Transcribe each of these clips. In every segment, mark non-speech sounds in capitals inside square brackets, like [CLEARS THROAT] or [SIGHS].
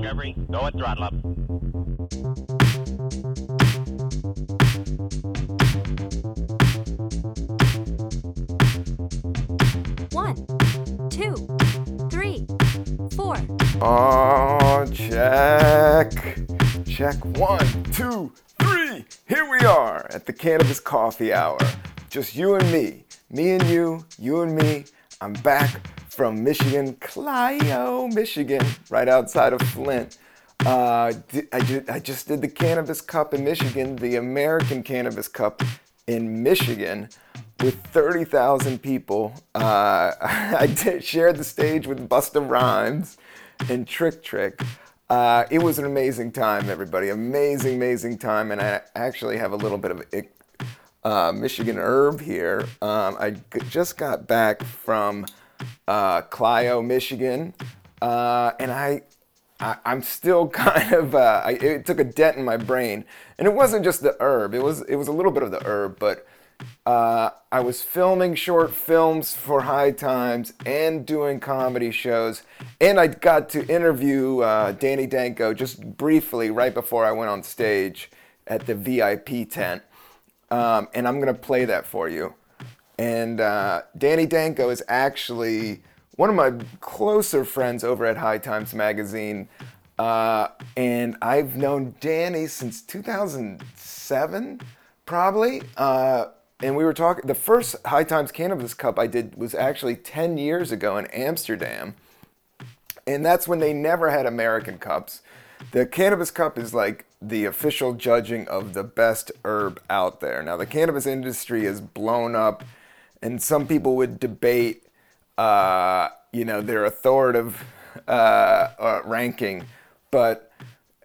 Discovery, go at throttle up. One, two, three, four. Oh, check. Check one, two, three. Here we are at the Cannabis Coffee Hour. Just you and me. Me and you, you and me. I'm back from Michigan, Clio, Michigan, right outside of Flint. Uh, I, ju- I just did the Cannabis Cup in Michigan, the American Cannabis Cup in Michigan with 30,000 people. Uh, [LAUGHS] I did, shared the stage with Busta Rhymes and Trick Trick. Uh, it was an amazing time, everybody. Amazing, amazing time. And I actually have a little bit of uh, Michigan herb here. Um, I just got back from uh, Clio, Michigan, uh, and I, I, I'm still [LAUGHS] kind of. Uh, I, it took a dent in my brain, and it wasn't just the herb. It was it was a little bit of the herb, but uh, I was filming short films for High Times and doing comedy shows, and I got to interview uh, Danny Danko just briefly right before I went on stage at the VIP tent um, and I'm gonna play that for you. And uh, Danny Danko is actually one of my closer friends over at High Times Magazine, uh, and I've known Danny since 2007, probably. Uh, and we were talking. The first High Times Cannabis Cup I did was actually 10 years ago in Amsterdam and that's when they never had American cups. The Cannabis Cup is like the official judging of the best herb out there. Now, the cannabis industry is blown up, and some people would debate, uh, you know, their authoritative uh, uh, ranking, but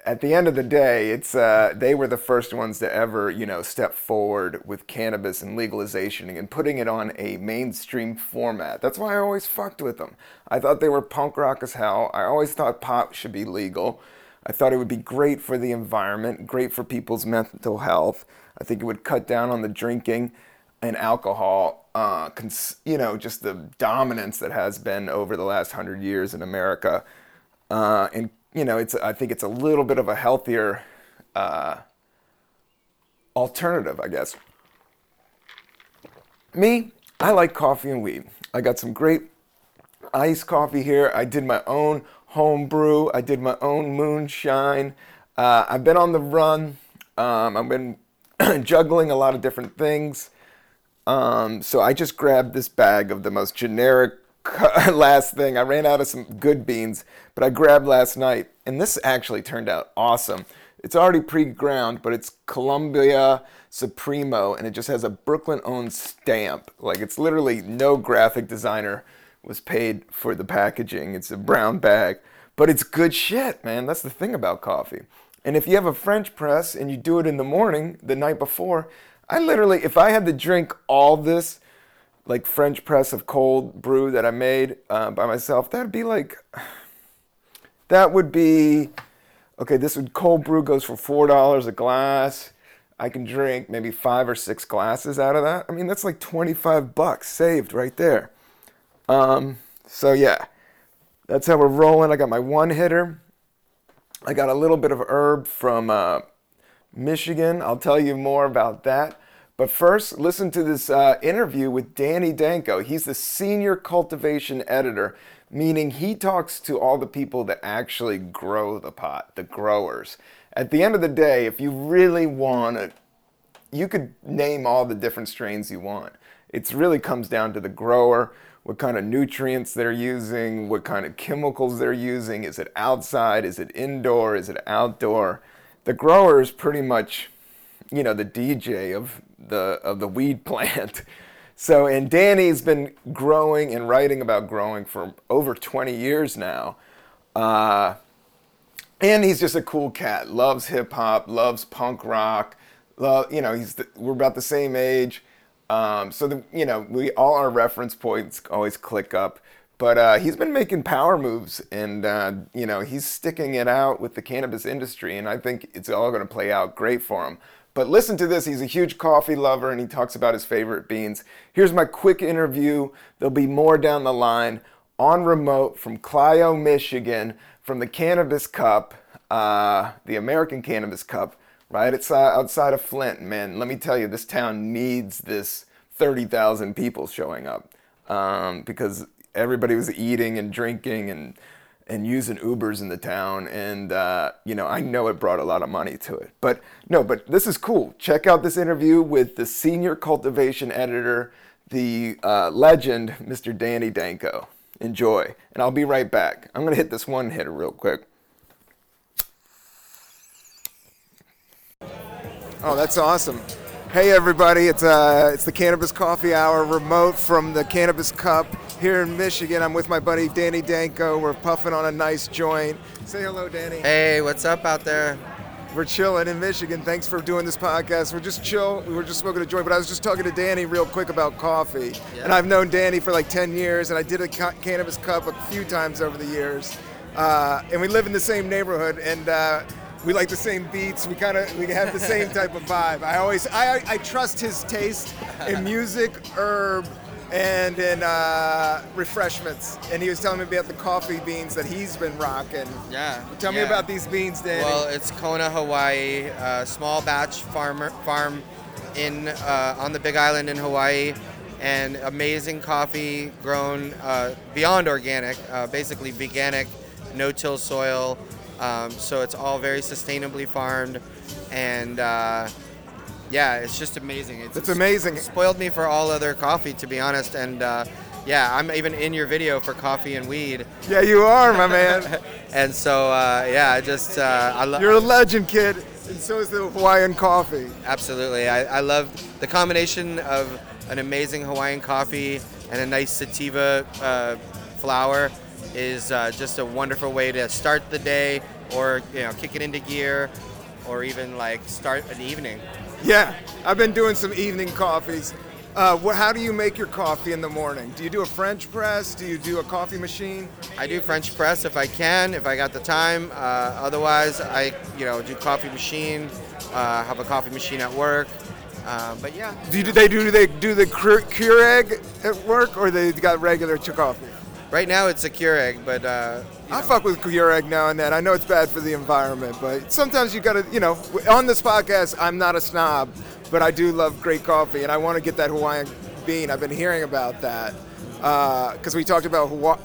at the end of the day, it's uh, they were the first ones to ever, you know, step forward with cannabis and legalization and putting it on a mainstream format. That's why I always fucked with them. I thought they were punk rock as hell. I always thought pot should be legal. I thought it would be great for the environment, great for people's mental health. I think it would cut down on the drinking and alcohol. Uh, cons- you know, just the dominance that has been over the last hundred years in America. Uh, and you know, it's I think it's a little bit of a healthier uh, alternative, I guess. Me, I like coffee and weed. I got some great iced coffee here. I did my own home brew. I did my own moonshine. Uh, I've been on the run. Um, I've been [CLEARS THROAT] juggling a lot of different things. Um, so I just grabbed this bag of the most generic [LAUGHS] last thing. I ran out of some good beans, but I grabbed last night, and this actually turned out awesome. It's already pre-ground, but it's Colombia Supremo, and it just has a Brooklyn-owned stamp. Like it's literally no graphic designer was paid for the packaging. It's a brown bag, but it's good shit, man. That's the thing about coffee. And if you have a French press and you do it in the morning, the night before, I literally, if I had to drink all this, like French press of cold brew that I made uh, by myself, that'd be like, [SIGHS] that would be, okay, this would, cold brew goes for $4 a glass. I can drink maybe five or six glasses out of that. I mean, that's like 25 bucks saved right there. Um, so yeah, that's how we're rolling. I got my one hitter. I got a little bit of herb from uh, Michigan. I'll tell you more about that. But first, listen to this uh, interview with Danny Danko. He's the senior cultivation editor, meaning he talks to all the people that actually grow the pot, the growers. At the end of the day, if you really want to, you could name all the different strains you want. It really comes down to the grower, what kind of nutrients they're using, what kind of chemicals they're using. Is it outside? Is it indoor? Is it outdoor? The grower is pretty much you know the DJ of the of the weed [LAUGHS] plant. So and Danny's been growing and writing about growing for over 20 years now. Uh, and he's just a cool cat. Loves hip hop, loves punk rock. Love, you know, he's the, we're about the same age. Um, so the, you know, we all our reference points always click up. But uh, he's been making power moves, and uh, you know he's sticking it out with the cannabis industry, and I think it's all going to play out great for him. But listen to this. He's a huge coffee lover and he talks about his favorite beans. Here's my quick interview. There'll be more down the line on remote from Clio, Michigan from the Cannabis Cup, uh, the American Cannabis Cup, right? It's outside of Flint, man. Let me tell you, this town needs this 30,000 people showing up um, because everybody was eating and drinking and and using Ubers in the town, and uh, you know I know it brought a lot of money to it. But no, but this is cool. Check out this interview with the senior cultivation editor, the uh, legend, Mr. Danny Danko. Enjoy, and I'll be right back. I'm gonna hit this one hitter real quick. Oh, that's awesome. Hey everybody, it's uh, it's the Cannabis Coffee Hour remote from the Cannabis Cup here in Michigan. I'm with my buddy Danny Danko. We're puffing on a nice joint. Say hello, Danny. Hey, what's up out there? We're chilling in Michigan. Thanks for doing this podcast. We're just chill. We were just smoking a joint, but I was just talking to Danny real quick about coffee. Yeah. And I've known Danny for like 10 years, and I did a ca- Cannabis Cup a few times over the years. Uh, and we live in the same neighborhood, and uh, we like the same beats. We kind of we have the same type of vibe. I always I, I, trust his taste in music, herb, and in uh, refreshments. And he was telling me about the coffee beans that he's been rocking. Yeah. Tell me about these beans, Danny. Well, it's Kona, Hawaii, uh, small batch farmer farm in uh, on the Big Island in Hawaii, and amazing coffee grown uh, beyond organic, uh, basically veganic, no-till soil. Um, so it's all very sustainably farmed, and uh, yeah, it's just amazing. It's, That's amazing. spoiled me for all other coffee, to be honest, and. Uh, yeah, I'm even in your video for coffee and weed, yeah, you are, my man. [LAUGHS] and so uh, yeah, I just uh, I love. You're a legend, kid. And so is the Hawaiian coffee. Absolutely. I, I love the combination of an amazing Hawaiian coffee and a nice sativa uh, flower is uh, just a wonderful way to start the day or you know kick it into gear or even like start an evening. Yeah, I've been doing some evening coffees. Uh, wh- how do you make your coffee in the morning? Do you do a French press? Do you do a coffee machine? I do French press if I can, if I got the time. Uh, otherwise, I you know do coffee machine, uh, have a coffee machine at work. Uh, but yeah, Do, do they do they do the cur- Keurig at work, or they got regular coffee? Right now it's a Keurig, but uh, I fuck with Keurig now and then. I know it's bad for the environment, but sometimes you gotta, you know, on this podcast, I'm not a snob, but I do love great coffee, and I want to get that Hawaiian bean. I've been hearing about that because we talked about Hawaii,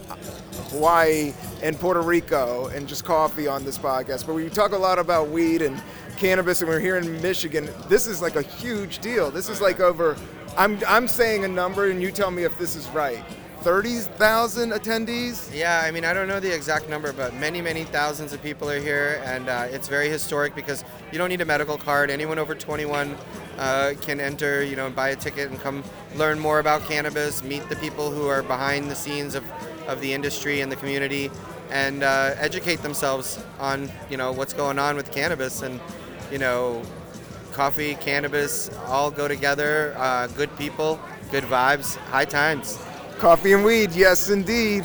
Hawaii and Puerto Rico and just coffee on this podcast, but we talk a lot about weed and cannabis, and we're here in Michigan. This is like a huge deal. This is like over. I'm I'm saying a number, and you tell me if this is right. Thirty thousand attendees. Yeah, I mean, I don't know the exact number, but many, many thousands of people are here, and uh, it's very historic because you don't need a medical card. Anyone over 21 uh, can enter, you know, buy a ticket and come learn more about cannabis, meet the people who are behind the scenes of, of the industry and the community, and uh, educate themselves on, you know, what's going on with cannabis and, you know, coffee, cannabis, all go together. Uh, good people, good vibes, high times. Coffee and weed, yes, indeed.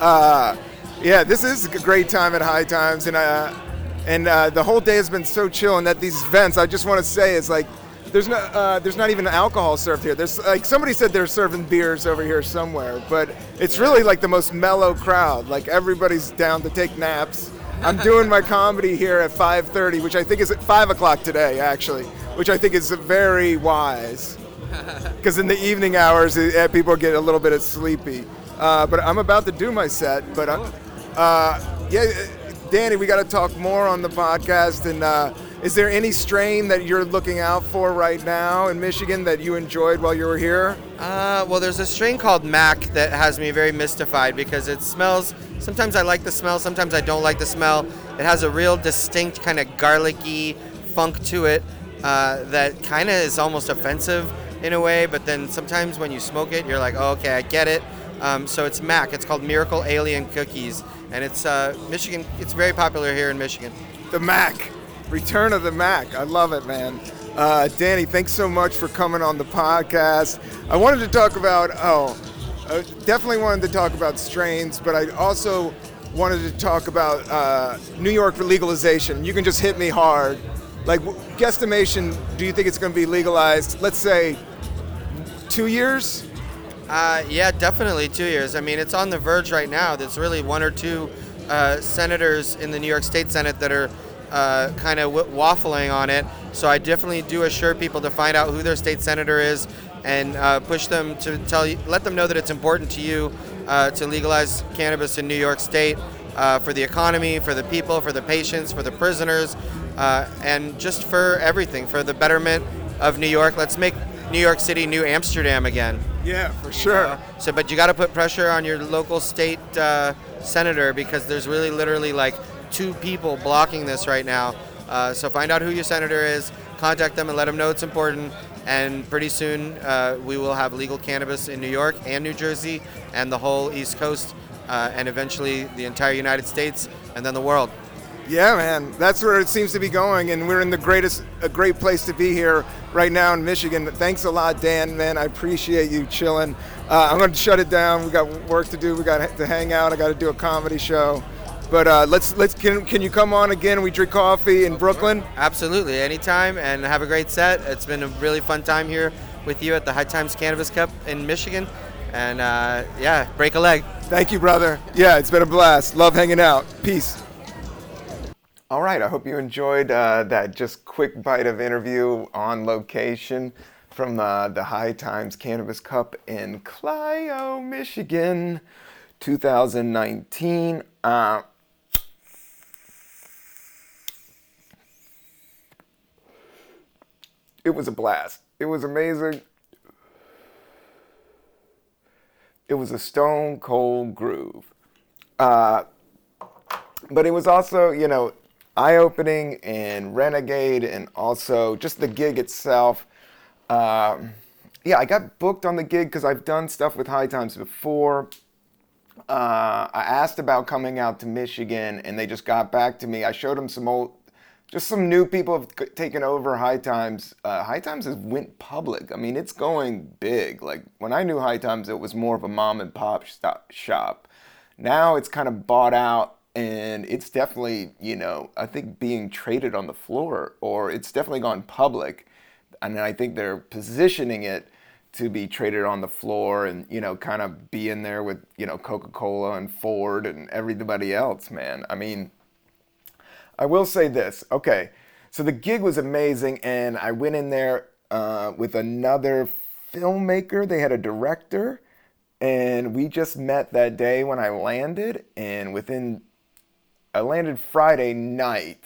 Uh, yeah, this is a great time at High Times, and uh, and uh, the whole day has been so chill. And at these events, I just want to say, is like, there's no, uh, there's not even alcohol served here. There's like somebody said they're serving beers over here somewhere, but it's really like the most mellow crowd. Like everybody's down to take naps. I'm [LAUGHS] doing my comedy here at 5:30, which I think is at five o'clock today, actually, which I think is very wise [LAUGHS] because in the evening hours uh, people get a little bit sleepy. Uh, but I'm about to do my set. But uh, uh, yeah, uh, Danny, we got to talk more on the podcast. And uh, is there any strain that you're looking out for right now in Michigan that you enjoyed while you were here? Uh, well, there's a strain called Mac that has me very mystified because it smells. Sometimes I like the smell, sometimes I don't like the smell. It has a real distinct kind of garlicky funk to it uh, that kind of is almost offensive in a way. But then sometimes when you smoke it, you're like, oh, okay, I get it. Um, so it's Mac. It's called Miracle Alien Cookies, and it's uh, Michigan. It's very popular here in Michigan. The Mac, Return of the Mac. I love it, man. Uh, Danny, thanks so much for coming on the podcast. I wanted to talk about, oh, I definitely wanted to talk about strains, but I also wanted to talk about uh, New York for legalization. You can just hit me hard. Like, guesstimation, do you think it's going to be legalized, let's say, two years? Uh, yeah, definitely two years. I mean, it's on the verge right now. There's really one or two uh, senators in the New York State Senate that are uh, kind of w- waffling on it. So I definitely do assure people to find out who their state senator is and uh, push them to tell you, let them know that it's important to you uh, to legalize cannabis in New York State uh, for the economy, for the people, for the patients, for the prisoners, uh, and just for everything, for the betterment of New York. Let's make New York City New Amsterdam again. Yeah, for sure. So, but you got to put pressure on your local state uh, senator because there's really literally like two people blocking this right now. Uh, so find out who your senator is, contact them, and let them know it's important. And pretty soon uh, we will have legal cannabis in New York and New Jersey and the whole East Coast, uh, and eventually the entire United States and then the world. Yeah, man, that's where it seems to be going, and we're in the greatest, a great place to be here right now in Michigan. Thanks a lot, Dan, man. I appreciate you chilling. Uh, I'm going to shut it down. We got work to do. We got to hang out. I got to do a comedy show. But uh, let's let's can, can you come on again? We drink coffee in Brooklyn. Absolutely, anytime, and have a great set. It's been a really fun time here with you at the High Times Cannabis Cup in Michigan, and uh, yeah, break a leg. Thank you, brother. Yeah, it's been a blast. Love hanging out. Peace. All right, I hope you enjoyed uh, that just quick bite of interview on location from uh, the High Times Cannabis Cup in Clio, Michigan, 2019. Uh, it was a blast. It was amazing. It was a stone cold groove. Uh, but it was also, you know, eye opening and renegade, and also just the gig itself. Um, yeah, I got booked on the gig because I've done stuff with High Times before. Uh, I asked about coming out to Michigan, and they just got back to me. I showed them some old, just some new people have taken over High Times. Uh, High Times has went public. I mean, it's going big. Like when I knew High Times, it was more of a mom and pop shop. Now it's kind of bought out, and it's definitely, you know, I think being traded on the floor, or it's definitely gone public. And I think they're positioning it to be traded on the floor and you know kind of be in there with you know Coca-Cola and Ford and everybody else man. I mean I will say this. Okay. So the gig was amazing and I went in there uh, with another filmmaker. They had a director and we just met that day when I landed and within I landed Friday night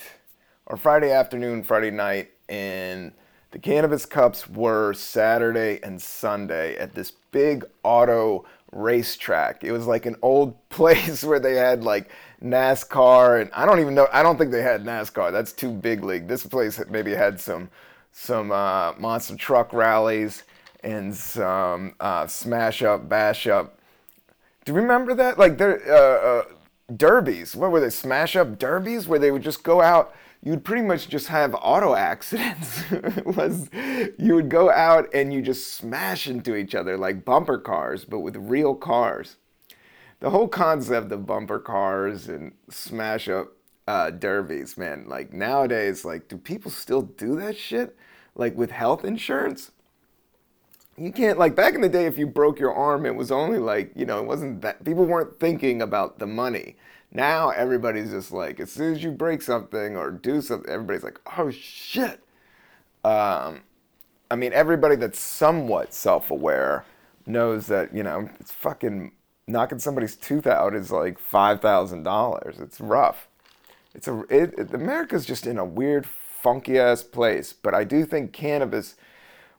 or Friday afternoon Friday night and the cannabis cups were Saturday and Sunday at this big auto racetrack. It was like an old [LAUGHS] place where they had like NASCAR and I don't even know I don't think they had NASCAR. That's too big league. This place maybe had some some uh, monster truck rallies and some uh, smash up bash up. Do you remember that? Like there uh, uh, derbies. What were they? Smash up derbies where they would just go out you'd pretty much just have auto accidents. [LAUGHS] was you would go out and you just smash into each other like bumper cars, but with real cars. The whole concept of bumper cars and smash up uh, derbies, man. Like nowadays, like do people still do that shit? Like with health insurance? You can't like back in the day if you broke your arm it was only like, you know, it wasn't that people weren't thinking about the money. Now everybody's just like, as soon as you break something or do something, everybody's like, oh shit. Um, I mean, everybody that's somewhat self aware knows that, you know, it's fucking knocking somebody's tooth out is like $5,000. It's rough. It's a, it, it, America's just in a weird, funky ass place. But I do think cannabis,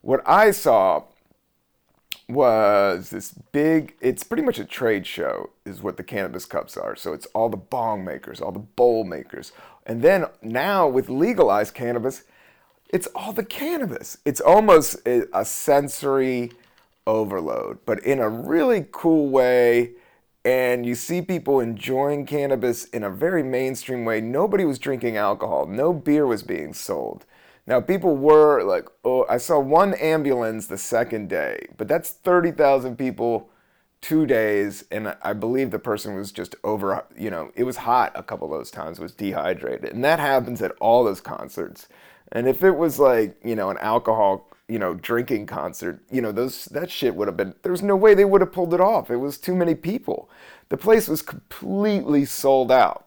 what I saw was this big it's pretty much a trade show is what the cannabis cups are. So it's all the bong makers all the bowl makers. And then now with legalized cannabis it's all the cannabis. It's almost a, sensory overload but in a really cool way. And you see people enjoying cannabis in a very mainstream way. Nobody was drinking alcohol. No beer was being sold now, people were like, oh, I saw one ambulance the second day, but that's 30,000 people, two days, and I believe the person was just over, you know, it was hot a couple of those times, was dehydrated. And that happens at all those concerts. And if it was like, you know, an alcohol you know, drinking concert, you know, those that shit would have been. There's no way they would have pulled it off. It was too many people. The place was completely sold out,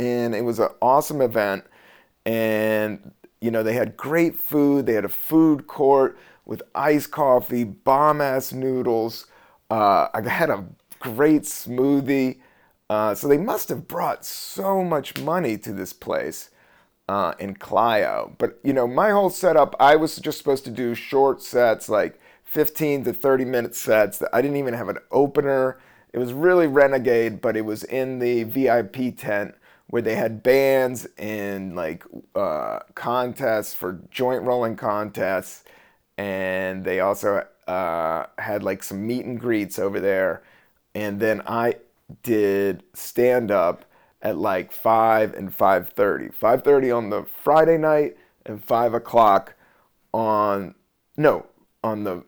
and it was an awesome event. And you know, they had great food. They had a food court with iced coffee, bomb ass noodles. Uh, I had a great smoothie. Uh, so they must have brought so much money to this place uh, in Clio. But you know, my whole setup, I was just supposed to do short sets, like 15 to 30 minute sets. I didn't even have an opener. It was really renegade, but it was in the VIP tent where they had bands and like uh, contests for joint rolling contests, and they also uh, had like some meet and greets over there. And then I did stand up at like 5 and 5.30 5.30 on the friday night and 5 o'clock on no on the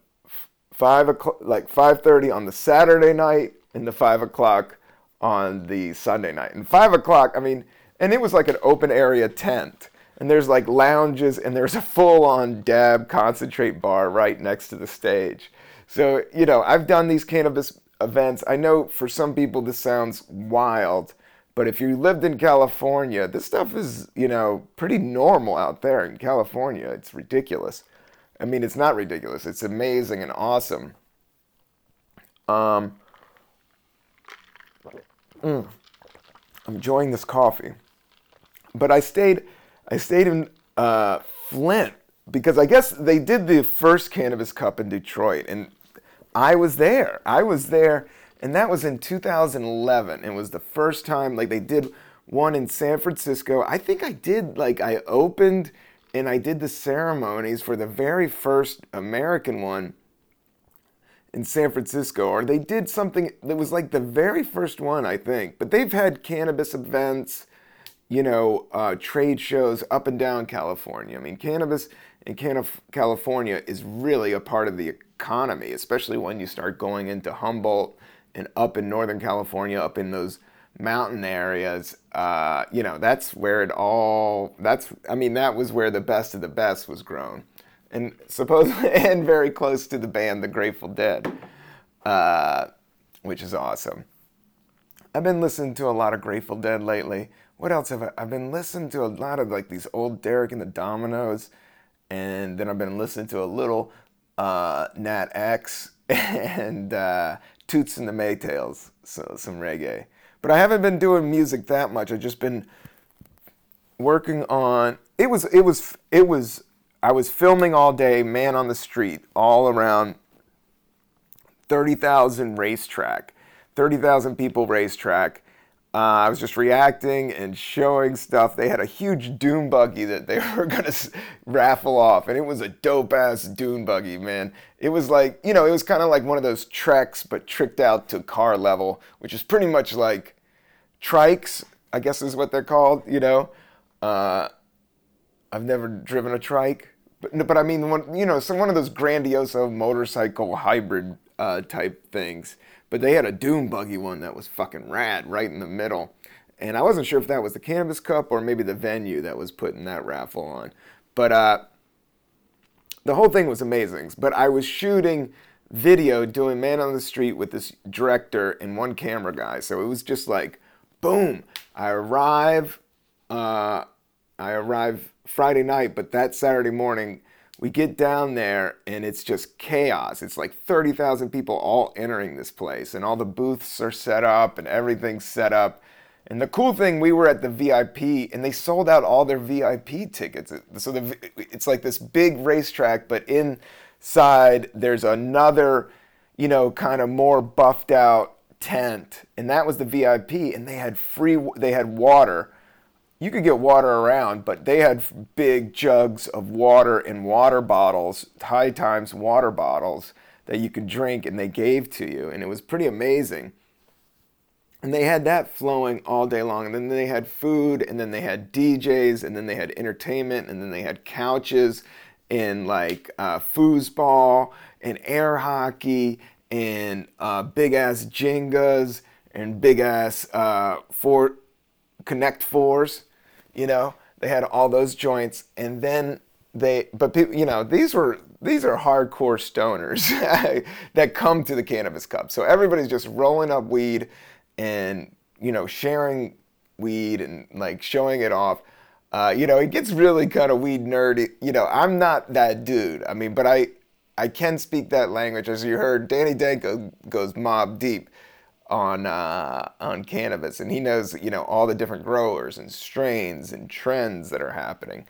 5 o'clock like 5.30 on the saturday night and the 5 o'clock on the sunday night and 5 o'clock i mean and it was like an open area tent and there's like lounges and there's a full-on dab concentrate bar right next to the stage so you know i've done these cannabis events i know for some people this sounds wild but if you lived in California, this stuff is, you know, pretty normal out there in California. It's ridiculous. I mean, it's not ridiculous. It's amazing and awesome. Um, mm, I'm enjoying this coffee, but I stayed, I stayed in uh, Flint because I guess they did the first Cannabis Cup in Detroit, and I was there. I was there and that was in 2011. It was the first time like they did one in San Francisco. I think I did like I opened and I did the ceremonies for the very first American one in San Francisco, or they did something that was like the very first one, I think. But they've had cannabis events, you know, uh, trade shows up and down California. I mean, cannabis in California is really a part of the economy, especially when you start going into Humboldt and up in Northern California, up in those mountain areas, uh, you know, that's where it all, that's, I mean, that was where the best of the best was grown. And supposedly, [LAUGHS] and very close to the band, The Grateful Dead, uh, which is awesome. I've been listening to a lot of Grateful Dead lately. What else have I? I've been listening to a lot of like these old Derek and the Dominos, and then I've been listening to a little uh, Nat X [LAUGHS] and uh, Toots and the Maytals, so some reggae. But I haven't been doing music that much. I've just been working on. It was it was it was. I was filming all day, man on the street, all around. Thirty thousand racetrack, thirty thousand people racetrack, uh, I was just reacting and showing stuff. They had a huge dune buggy that they [LAUGHS] were gonna s- raffle off, and it was a dope ass dune buggy, man. It was like, you know, it was kind of like one of those treks, but tricked out to car level, which is pretty much like trikes, I guess is what they're called. You know, uh, I've never driven a trike, but but I mean, one, you know, some one of those grandioso motorcycle hybrid uh, type things but they had a dune buggy one that was fucking rad right in the middle. And I wasn't sure if that was the Cannabis Cup or maybe the venue that was putting that raffle on. But uh, the whole thing was amazing. But I was shooting video doing Man on the Street with this director and one camera guy. So it was just like, boom. I arrive, uh, I arrive Friday night, but that Saturday morning, we get down there and it's just chaos. It's like 30,000 people all entering this place, and all the booths are set up and everything's set up. And the cool thing, we were at the VIP and they sold out all their VIP tickets. So the, it's like this big racetrack, but inside there's another, you know, kind of more buffed out tent. And that was the VIP. And they had free, they had water you could get water around, but they had big jugs of water in water bottles, high times water bottles that you could drink and they gave to you. And it was pretty amazing. And they had that flowing all day long. And then they had food, and then they had DJs, and then they had entertainment, and then they had couches and like uh, foosball and air hockey and uh, big ass Jengas and big ass uh, Connect Fours you know, they had all those joints. And then they but people you know these were these are hardcore stoners [LAUGHS] that come to the cannabis cup. So everybody's just rolling up weed and you know sharing weed and like showing it off. Uh, you know it gets really kind of weed nerdy. You know i'm not that dude. I mean but i i can speak that language. As you heard danny danko goes mob deep on uh, on cannabis and he knows you know all the different growers and strains and trends that are happening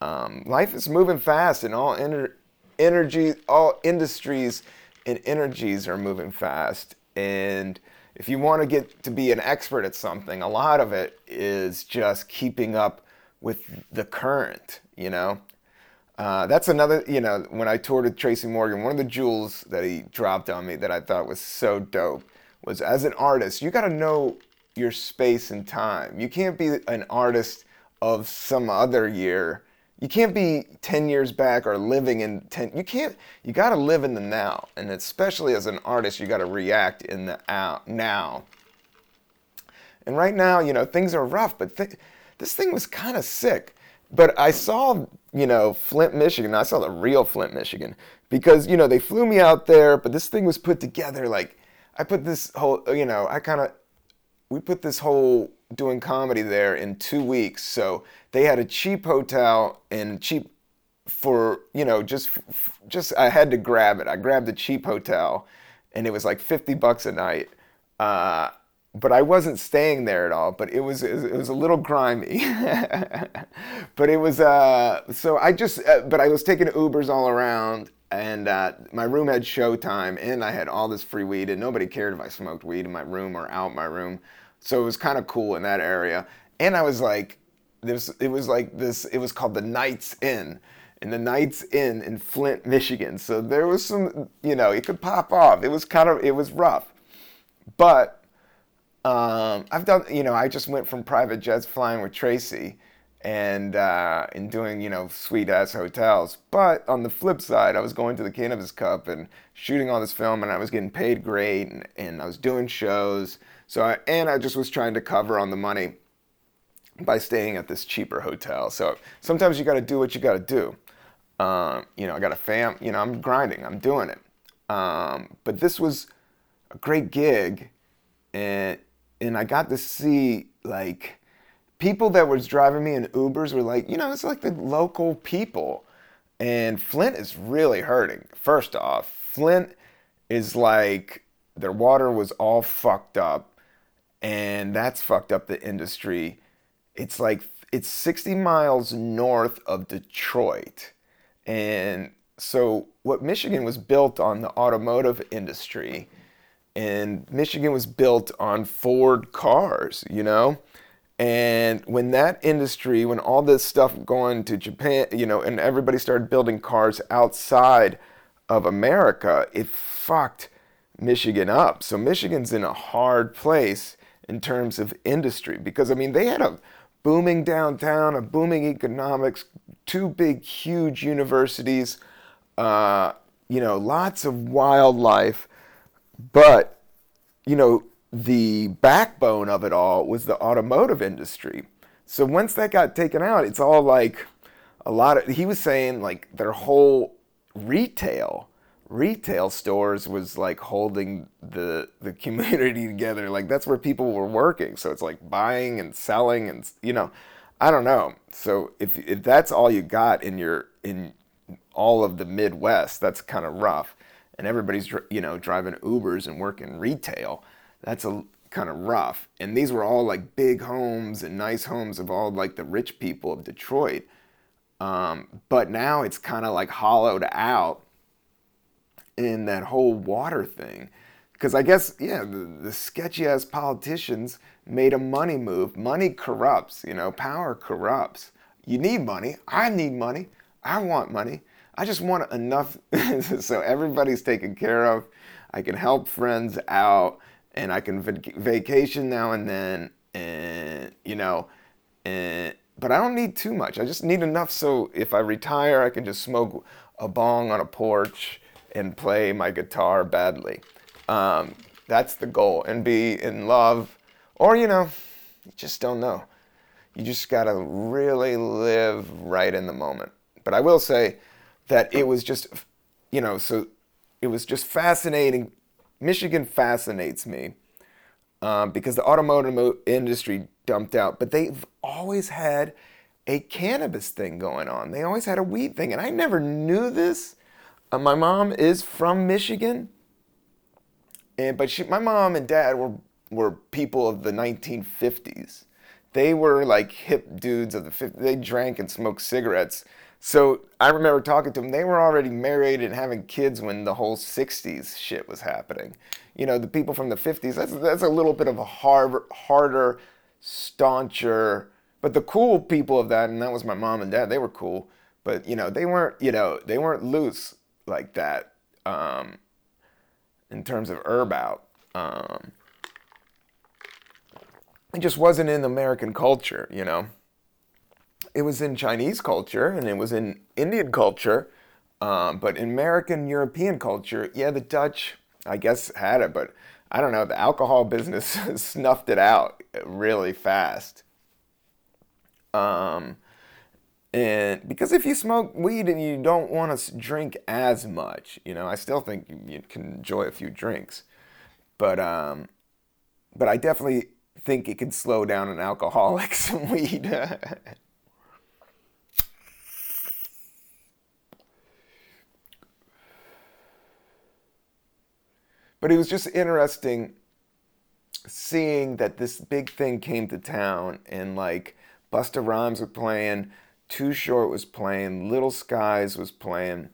um, life is moving fast, and all ener- energy, all industries and energies are moving fast. And if you want to get to be an expert at something, a lot of it is just keeping up with the current. You know, uh, that's another. You know, when I toured with Tracy Morgan, one of the jewels that he dropped on me that I thought was so dope was as an artist, you got to know your space and time. You can't be an artist of some other year. You can't be 10 years back or living in 10 you can't you got to live in the now. And especially as an artist you got to react in the out now. And right now you know things are rough but th- this thing was kind of sick. But i saw you know flint michigan. I saw the real flint michigan. Because you know they flew me out there but this thing was put together like i put this whole you know i kind of we put this whole doing comedy there in two weeks. So they had a cheap hotel and cheap for you know just just I had to grab it. I grabbed the cheap hotel, and it was like fifty bucks a night. Uh, but I wasn't staying there at all. But it was it was a little grimy. [LAUGHS] but it was uh, so I just uh, but I was taking Ubers all around, and uh, my room had Showtime, and I had all this free weed, and nobody cared if I smoked weed in my room or out my room. So it was kind of cool in that area. And I was like, this, it was like this, it was called the Knights Inn. And the Knights Inn in Flint, Michigan. So there was some, you know, it could pop off. It was kind of, it was rough. But um, I've done, you know, I just went from private jets flying with Tracy and uh, doing you know sweet ass hotels. But on the flip side, I was going to the Cannabis Cup and shooting all this film, and I was getting paid great, and, and I was doing shows. So I, and I just was trying to cover on the money by staying at this cheaper hotel. So sometimes you got to do what you got to do. Um, you know, I got a fam. You know, I'm grinding. I'm doing it. Um, but this was a great gig, and and I got to see like people that was driving me in Ubers were like, you know, it's like the local people. And Flint is really hurting. First off, Flint is like their water was all fucked up and that's fucked up the industry. It's like it's 60 miles north of Detroit. And so what Michigan was built on the automotive industry and Michigan was built on Ford cars, you know? And when that industry, when all this stuff going to Japan, you know, and everybody started building cars outside of America, it fucked Michigan up. So Michigan's in a hard place in terms of industry because I mean they had a booming downtown, a booming economics, two big, huge universities, uh, you know, lots of wildlife, but you know the backbone of it all was the automotive industry. So once that got taken out, it's all like a lot of. He was saying like their whole retail retail stores was like holding the the [LAUGHS] community together like that's where people were working so it's like buying and selling and you know i don't know so if if that's all you got in your in all of the midwest that's kind of rough and everybody's you know driving ubers and working retail that's a kind of rough and these were all like big homes and nice homes of all like the rich people of detroit um, but now it's kind of like hollowed out in that whole water thing. Because I guess, yeah, the, the sketchy ass politicians made a money move. Money corrupts, you know, power corrupts. You need money. I need money. I want money. I just want enough [LAUGHS] so everybody's taken care of. I can help friends out and I can vac- vacation now and then and you know and but I don't need too much. I just need enough so if I retire I can just smoke a bong on a porch and play my guitar badly. Um, that's the goal, and be in love, or you know, you just don't know. You just gotta really live right in the moment. But I will say that it was just, you know, so it was just fascinating. Michigan fascinates me um, because the automotive industry dumped out, but they've always had a cannabis thing going on. They always had a weed thing, and I never knew this. Uh, my mom is from Michigan, and but she, my mom and dad were were people of the 1950s. They were like hip dudes of the 50s. They drank and smoked cigarettes. So I remember talking to them. They were already married and having kids when the whole 60s shit was happening. You know, the people from the 50s, that's, that's a little bit of a hard, harder, stauncher, but the cool people of that, and that was my mom and dad, they were cool. But, you know, they weren't, you know, they weren't loose like that um, in terms of herb out. Um, it just wasn't in American culture, you know. It was in Chinese culture and it was in Indian culture, um, but in American European culture, yeah, the Dutch, I guess, had it, but I don't know. The alcohol business [LAUGHS] snuffed it out really fast. Um, and because if you smoke weed and you don't want to drink as much, you know, I still think you, can enjoy a few drinks, but um, but I definitely think it can slow down an alcoholic [LAUGHS] some weed. [LAUGHS] but it was just interesting seeing that this big thing came to town and like Busta Rhymes was playing, Too Short was playing, Lil Skies was playing.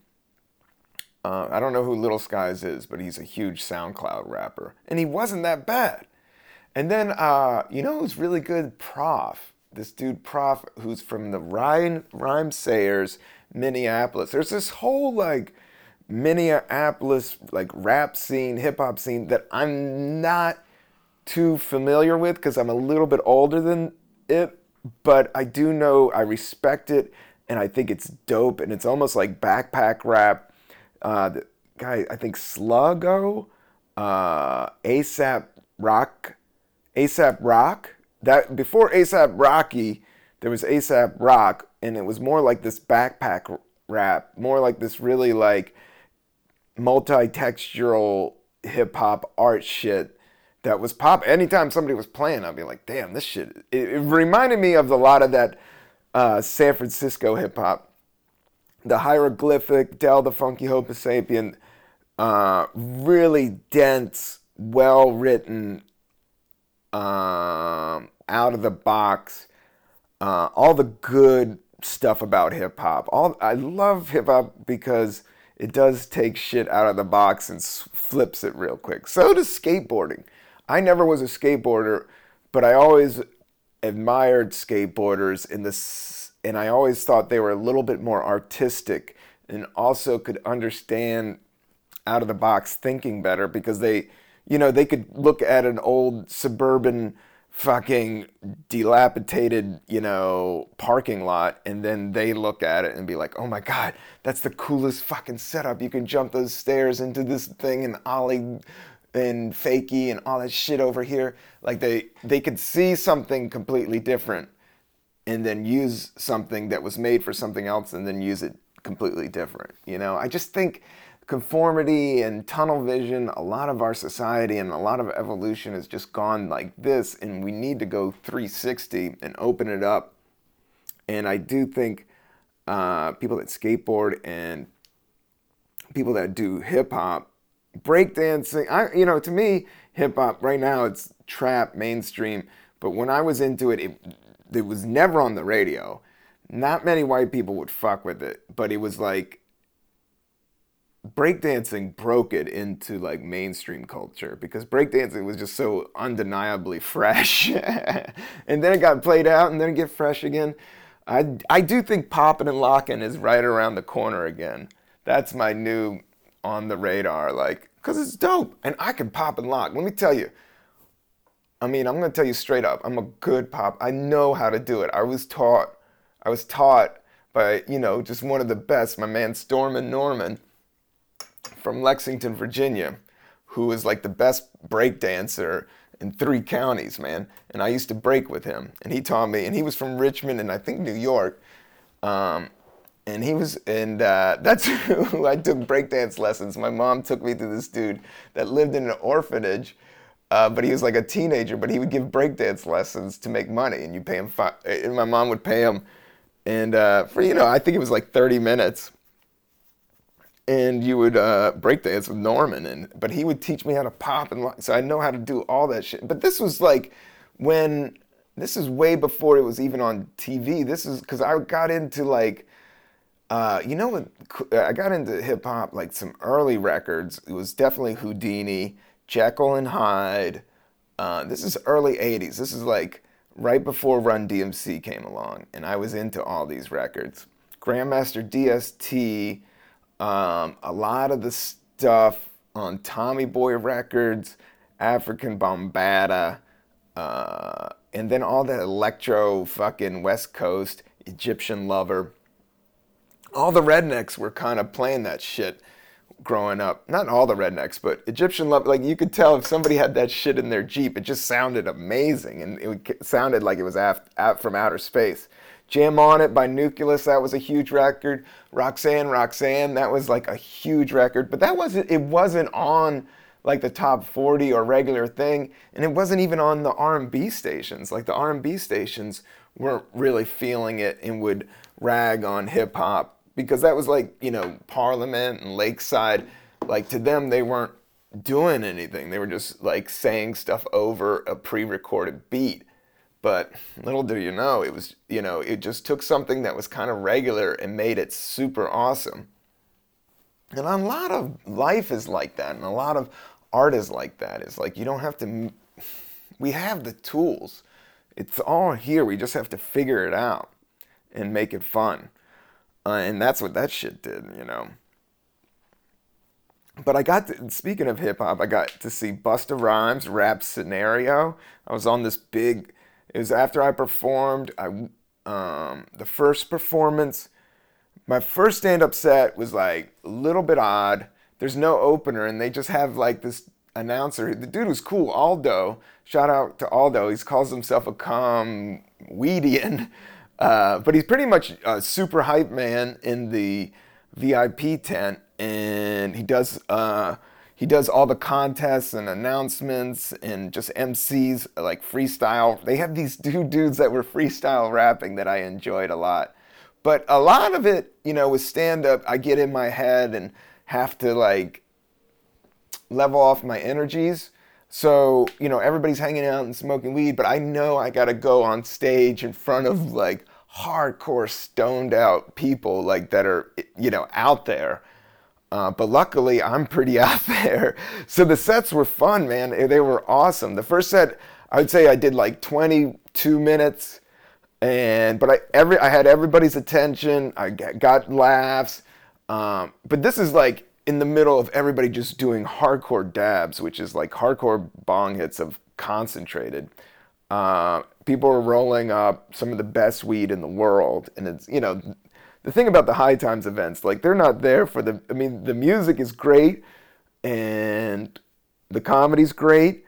Uh, I don't know who Lil Skies is, but he's a huge SoundCloud rapper, and he wasn't that bad. And then, uh, you know who's really good? Prof. This dude, Prof, who's from the Rhyme, Rhymesayers, Minneapolis. There's this whole like Minneapolis like rap scene, hip hop scene that I'm not too familiar with because I'm a little bit older than it, but I do know I respect it and I think it's dope and it's almost like backpack rap. Uh, the guy, I think Sluggo, uh, ASAP Rock ASAP Rock. That before ASAP Rocky, there was ASAP Rock, and it was more like this backpack rap, more like this really like multi-textural hip hop art shit that was pop. Anytime somebody was playing, I'd be like, damn, this shit. It, it reminded me of a lot of that uh, San Francisco hip hop. The hieroglyphic, Del the Funky Homosapien, uh, really dense, well written um, out of the box, uh, all the good stuff about hip hop. All I love hip hop because it does take shit out of the box and flips it real quick. So does skateboarding. I never was a skateboarder, but I always admired skateboarders in this, and I always thought they were a little bit more artistic and also could understand out of the box thinking better because they you know, they could look at an old suburban fucking dilapidated, you know, parking lot and then they look at it and be like, "Oh my god, that's the coolest fucking setup. You can jump those stairs into this thing and ollie and fakie and all that shit over here." Like they they could see something completely different and then use something that was made for something else and then use it completely different. You know, I just think conformity and tunnel vision, a lot of our society and a lot of evolution has just gone like this, and we need to go 360 and open it up. And I do think uh, people that skateboard and people that do hip hop, breakdancing, I you know, to me, hip hop right now it's trap mainstream, but when I was into it, it it was never on the radio. Not many white people would fuck with it, but it was like breakdancing broke it into like mainstream culture because breakdancing was just so undeniably [LAUGHS] fresh. and then it got played out and then it get fresh again. I, I do think popping and locking is right around the corner again. That's my new on the radar, like, because it's dope. And I can pop and lock. Let me tell you. I mean, I'm going to tell you straight up. I'm a good pop. I know how to do it. I was taught, I was taught by, you know, just one of the best, my man Stormin Norman from Lexington, Virginia, who is like the best break dancer in three counties, man. And I used to break with him, and he taught me. And he was from Richmond and I think New York. Um, and he was, and uh, [LAUGHS] that's who I took breakdance lessons. My mom took me to this dude that lived in an orphanage, uh, but he was like a teenager. But he would give breakdance lessons to make money, and you pay him. And my mom would pay him, and uh, for you know, I think it was like 30 minutes. And you would uh, breakdance with Norman, and but he would teach me how to pop and lock, so I know how to do all that shit. But this was like when this is way before it was even on TV. This is because I got into like uh, you know what? I got into hip hop like some early records. It was definitely Houdini, Jekyll and Hyde. Uh, this is early '80s. This is like right before Run DMC came along, and I was into all these records. Grandmaster DST, um, a lot of the stuff on Tommy Boy Records, Afrika Bambaataa, uh, and then all the electro fucking West Coast, Egyptian Lover all the rednecks were kind of playing that shit growing up. Not all the rednecks, but Egyptian love. Like you could tell if somebody had that shit in their Jeep, it just sounded amazing, and it sounded like it was af- from outer space. Jam on It by Newcleus, that was a huge record. Roxanne, Roxanne, that was like a huge record, but that wasn't. It wasn't on like the top 40 or regular thing, and it wasn't even on the R&B stations. Like the R&B stations weren't really feeling it and would rag on hip hop because that was like you know Parliament and Lakeside. Like to them, they weren't doing anything. They were just like saying stuff over a pre-recorded beat. But little do you know, it was you know it just took something that was kind of regular and made it super awesome. And a lot of life is like that, and a lot of art is like that. It's like you don't have to. We have the tools. It's all here. We just have to figure it out and make it fun. Uh, and that's what that shit did, you know. But I got to, speaking of hip hop, I got to see Busta Rhymes rap scenario. I was on this big. It was after I performed. I um, the first performance, my first stand up set was like a little bit odd. There's no opener, and they just have like this announcer. The dude was cool, Aldo. Shout out to Aldo. He calls himself a comedian. [LAUGHS] Uh, but he's pretty much a super hype man in the VIP tent, and he does uh, he does all the contests and announcements and just MCs like freestyle. They have these two dudes that were freestyle rapping that I enjoyed a lot. But a lot of it, you know, with stand up, I get in my head and have to like level off my energies. So, you know, everybody's hanging out and smoking weed, but I know I got to go on stage in front of like hardcore stoned out people like that are you know out there uh, but luckily i'm pretty [LAUGHS] out there. So the sets were fun man. They were awesome. The first set i would say i did like 22 minutes and but i every i had everybody's attention. I got laughs. Um, but this is like in the middle of everybody just doing hardcore dabs which is like hardcore bong hits of concentrated. Uh, people are rolling up some of the best weed in the world, and it's you know the thing about the high times events, like they're not there for the. I mean, the music is great, and the comedy's great,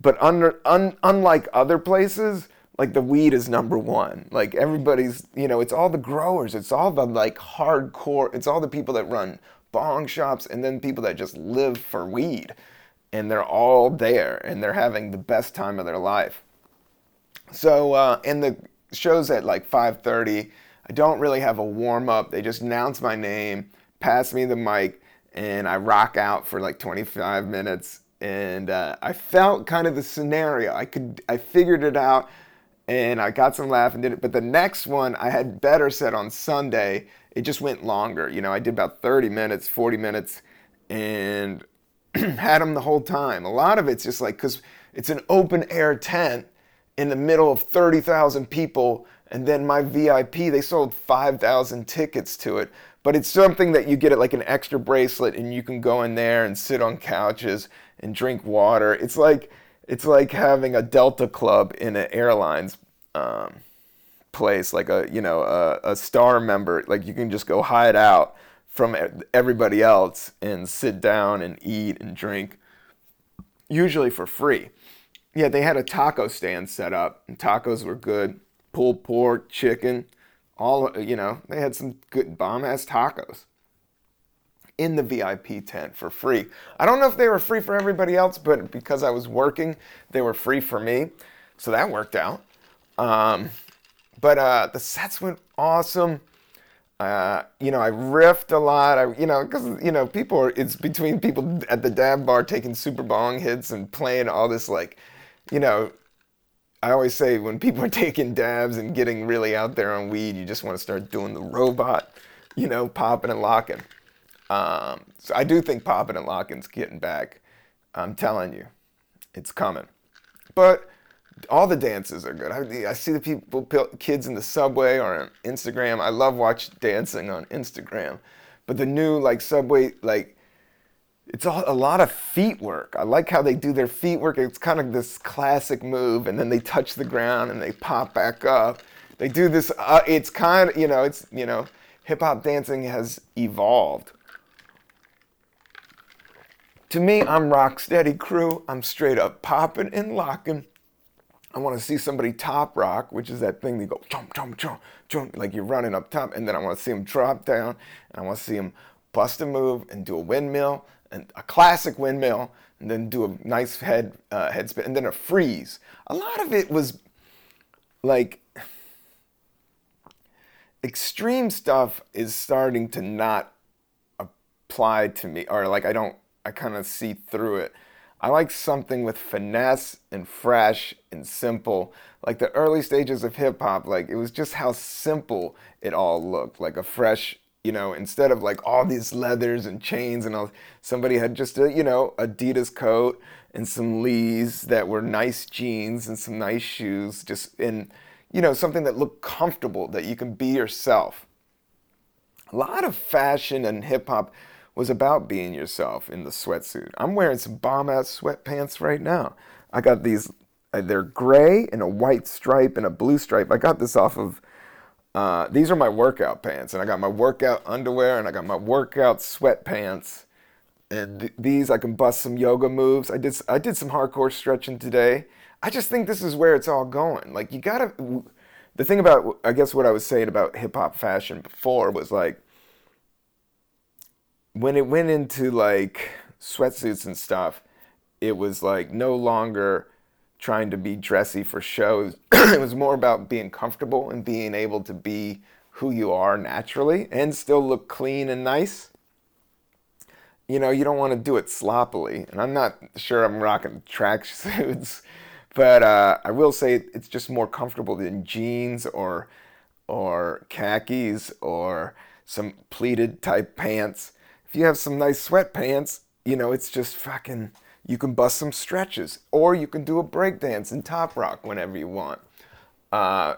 but under, un, unlike other places, like the weed is number one. Like everybody's, you know, it's all the growers, it's all the like hardcore, it's all the people that run bong shops, and then people that just live for weed, and they're all there, and they're having the best time of their life. So, uh, and the show's at like 5:30. I don't really have a warm up. They just announce my name, pass me the mic, and I rock out for like 25 minutes. And uh, I felt kind of the scenario. I could, I figured it out, and I got some laugh and did it. But the next one I had better set on Sunday. It just went longer. You know, I did about 30 minutes, 40 minutes, and [CLEARS THROAT] had them the whole time. A lot of it's just like because it's an open air tent in the middle of 30,000 people. And then my VIP, they sold 5,000 tickets to it. But it's something that you get at like an extra bracelet and you can go in there and sit on couches and drink water. It's like, it's like having a Delta Club in an airlines um, place, like a, you know, a, a star member. Like you can just go hide out from everybody else and sit down and eat and drink, usually for free yeah, they had a taco stand set up, and tacos were good. Pulled pork, chicken, all you know, they had some good bomb ass tacos in the VIP tent for free. I don't know if they were free for everybody else, but because I was working, they were free for me. So that worked out. Um, but uh, the sets went awesome. Uh, you know, I riffed a lot. I, you know, because you know, people are. It's between people at the dab bar taking super bong hits and playing all this like, you know, I always say when people are [LAUGHS] taking dabs and getting really out there on weed, you just want to start doing the robot, you know, popping and locking. Um, so I do think popping and locking's getting back. I'm telling you, it's coming. But all the dances are good. I, I see the people, kids in the subway or on Instagram. I love watch dancing on Instagram. But the new like subway, like it's all, a lot of feet work. I like how they do their feet work. It's kind of this classic move, and then they touch the ground and they pop back up. They do this. Uh, it's kind of you know, it's you know, hip hop dancing has evolved to me, I'm rock steady crew. I'm straight up popping and locking. I want to see somebody top rock, which is that thing they go jump, jump, jump, jump, like you're running up top, and then I want to see them drop down, and I want to see them bust a move and do a windmill a classic windmill, and then do a nice head uh, head spin, and then a freeze. A lot of it was like extreme stuff is starting to not apply to me, or like I don't I kind of see through it. I like something with finesse and fresh and simple. Like the early stages of hip hop, like it was just how simple it all looked. Like a fresh, you know, instead of like all these leathers and chains and all, somebody had just a, you know, Adidas coat and some Lees that were nice jeans and some nice shoes, just in, you know, something that looked comfortable, that you can be yourself. A lot of fashion and hip hop was about being yourself in the sweatsuit. I'm wearing some bomb ass sweatpants right now. I got these, uh, they're gray and a white stripe and a blue stripe. I got this off of, uh, these are my workout pants. And I got my workout underwear and I got my workout sweatpants. And th- these I can bust some yoga moves. I did, I did some hardcore stretching today. I just think this is where it's all going. Like, you gotta, the thing about, I guess what I was saying about hip hop fashion before was like, when it went into like sweatsuits and stuff, it was like no longer trying to be dressy for shows. [CLEARS THROAT] it was more about being comfortable and being able to be who you are naturally and still look clean and nice. You know, you don't want to do it sloppily. And I'm not sure I'm rocking track [LAUGHS] suits, but uh, I will say it's just more comfortable than jeans or or khakis or some pleated type pants if you have some nice sweatpants, you know, it's just fucking, you can bust some stretches. Or you can do a breakdance in Top Rock whenever you want. Uh,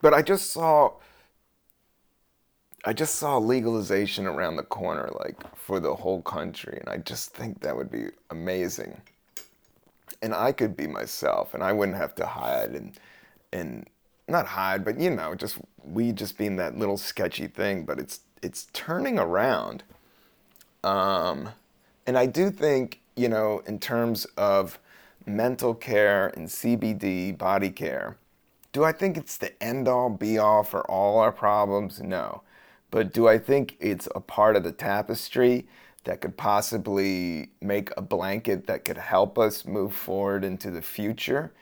but I just saw I just saw legalization around the corner, like for the whole country, and I just think that would be amazing. And I could be myself, and I wouldn't have to hide and and not hide, but you know, just we just being that little sketchy thing. But it's it's turning around, um, and I do think you know, in terms of mental care and CBD body care, do I think it's the end all be all for all our problems? No. But do I think it's a part of the tapestry that could possibly make a blanket that could help us move forward into the future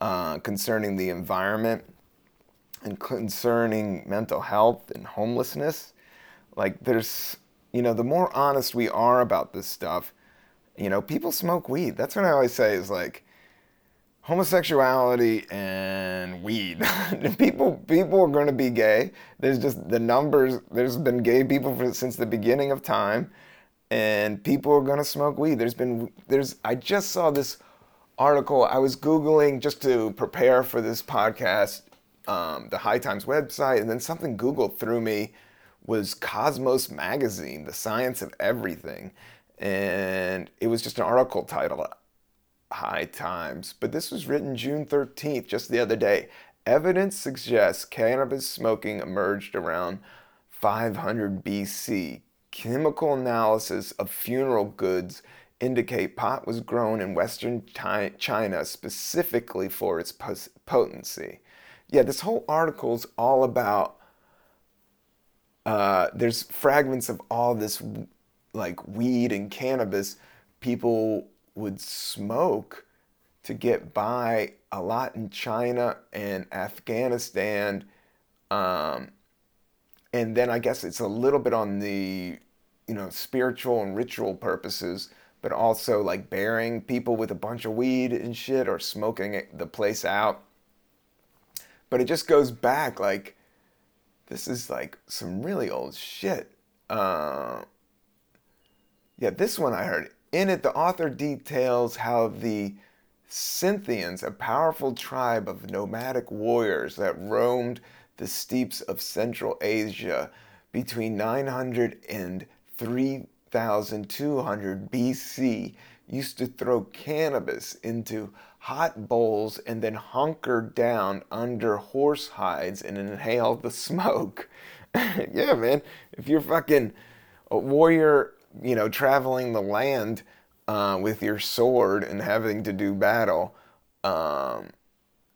uh, concerning the environment and concerning mental health and homelessness? Like, there's, you know, the more honest we are about this stuff, you know, people smoke weed. That's what I always say is like, homosexuality and weed. [LAUGHS] people people are going to be gay. There's just the numbers. There's been gay people for, since the beginning of time, and people are going to smoke weed. There's been there's. I just saw this article. I was googling just to prepare for this podcast, um, the High Times website, and then something Google threw me was Cosmos Magazine, the science of everything, and it was just an article titled High Times, but this was written June 13th, just the other day. Evidence suggests cannabis smoking emerged around 500 BC. Chemical analysis of funeral goods indicate pot was grown in western China specifically for its potency. Yeah, this whole article is all about. Uh, there's fragments of all this, like weed and cannabis, people would smoke to get by a lot in China and Afghanistan. Um, and then I guess it's a little bit on the, you know, spiritual and ritual purposes but also like burying people with a bunch of weed and shit or smoking the place out. But it just goes back like this is like some really old shit. Uh, yeah, this one I heard. In it, the author details how the Scythians, a powerful tribe of nomadic warriors that roamed the steppes of Central Asia between 900 and 3 1200 BC used to throw cannabis into hot bowls and then hunker down under horse hides and inhale the smoke. [LAUGHS] yeah, man. If you're fucking a warrior, you know, traveling the land uh, with your sword and having to do battle um,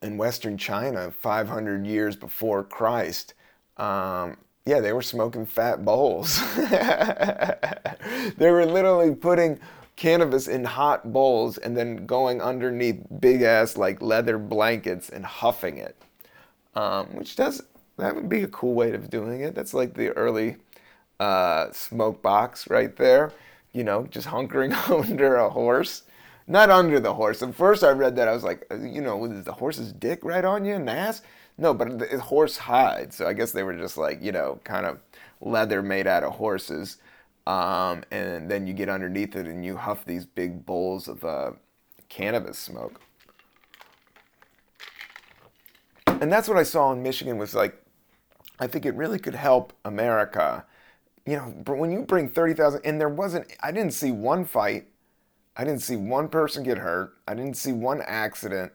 in Western China 500 years before Christ, um, yeah, they were smoking fat bowls. [LAUGHS] they were literally putting cannabis in hot bowls and then going underneath big ass like leather blankets and huffing it. Um, which does that would be a cool way of doing it. That's like the early uh, smoke box right there. You know, just hunkering [LAUGHS] under a horse. Not under the horse. At first I read that I was like, uh, you know, is the horse's dick right on you the ass? No, but it's horse hide. So I guess they were just like, you know, kind of leather made out of horses. Um, and then you get underneath it and you huff these big bowls of uh, cannabis smoke. And that's what I saw in Michigan was like, I think it really could help America. You know, but when you bring 30,000, and there wasn't, I didn't see one fight. I didn't see one person get hurt. I didn't see one accident.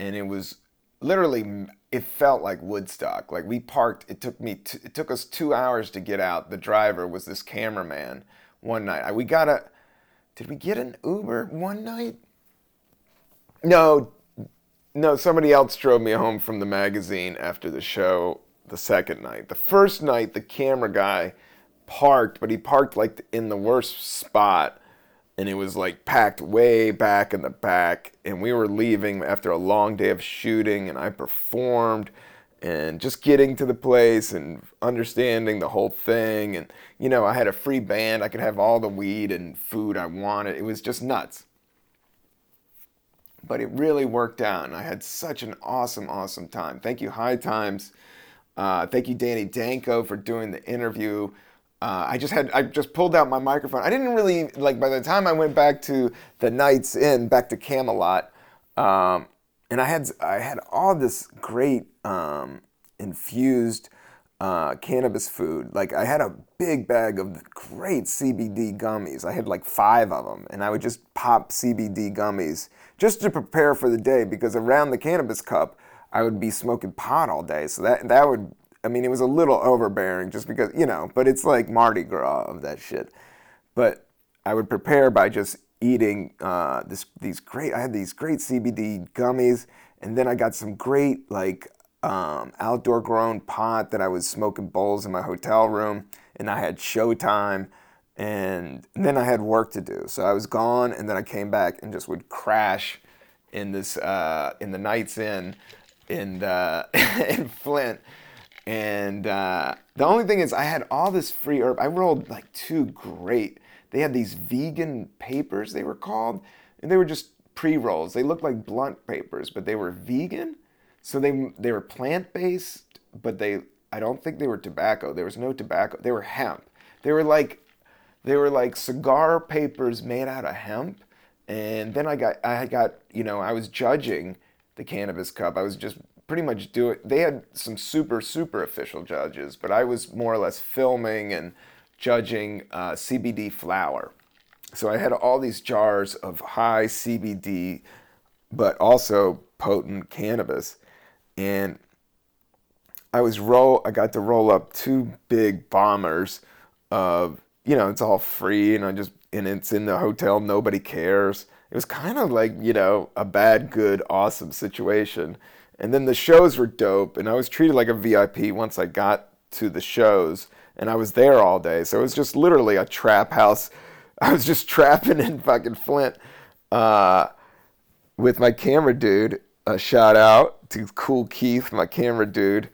And it was literally it felt like Woodstock. Like we parked. It took me. T- it took us two hours to get out. The driver was this cameraman. One night, we got a. Did we get an Uber one night? No, no. Somebody else drove me home from the magazine after the show. The second night. The first night, the camera guy parked, but he parked like in the worst spot and it was like packed way back in the back and we were leaving after a long day of shooting and i performed and just getting to the place and understanding the whole thing and you know i had a free band i could have all the weed and food i wanted. It was just nuts. But it really worked out and i had such an awesome awesome time. Thank you high times. Uh, thank you danny danko for doing the interview uh, I just had I just pulled out my microphone. I didn't really like by the time I went back to the Knights Inn, back to Camelot, um, and I had I had all this great um, infused uh, cannabis food. Like I had a big bag of great CBD gummies. I had like five of them, and I would just pop CBD gummies just to prepare for the day because around the cannabis cup. I would be smoking pot all day, so that that would I mean, it was a little overbearing just because, you know, but it's like Mardi Gras of that shit. But I would prepare by just eating uh, this, these great, I had these great CBD gummies, and then I got some great, like, um, outdoor grown pot that I was smoking bowls in my hotel room, and I had showtime, and then I had work to do. So I was gone, and then I came back and just would crash in this, uh, in the Knights Inn in, uh, [LAUGHS] in Flint and uh, the only thing is, I had all this free herb. I rolled like two great. They had these vegan papers, they were called, and they were just pre rolls. They looked like blunt papers, but they were vegan. So they they were plant based, but they I don't think they were tobacco. There was no tobacco. They were hemp. They were like they were like cigar papers made out of hemp. And then I got I got you know I was judging the cannabis cup. I was just pretty much do it. They had some super, super official judges, but I was more or less filming and judging uh, CBD flower. So I had all these jars of high CBD, but also potent cannabis. And I was roll. I got to roll up two big bombers of you know it's all free and I just and it's in the hotel. Nobody cares. It was kind of like you know a bad, good, awesome situation. And then the shows were dope, and I was treated like a VIP once I got to the shows, and I was there all day. So it was just literally a trap house. [LAUGHS] I was just trapping in fucking Flint uh, with my camera dude. A shout out to Cool Keith, my camera dude,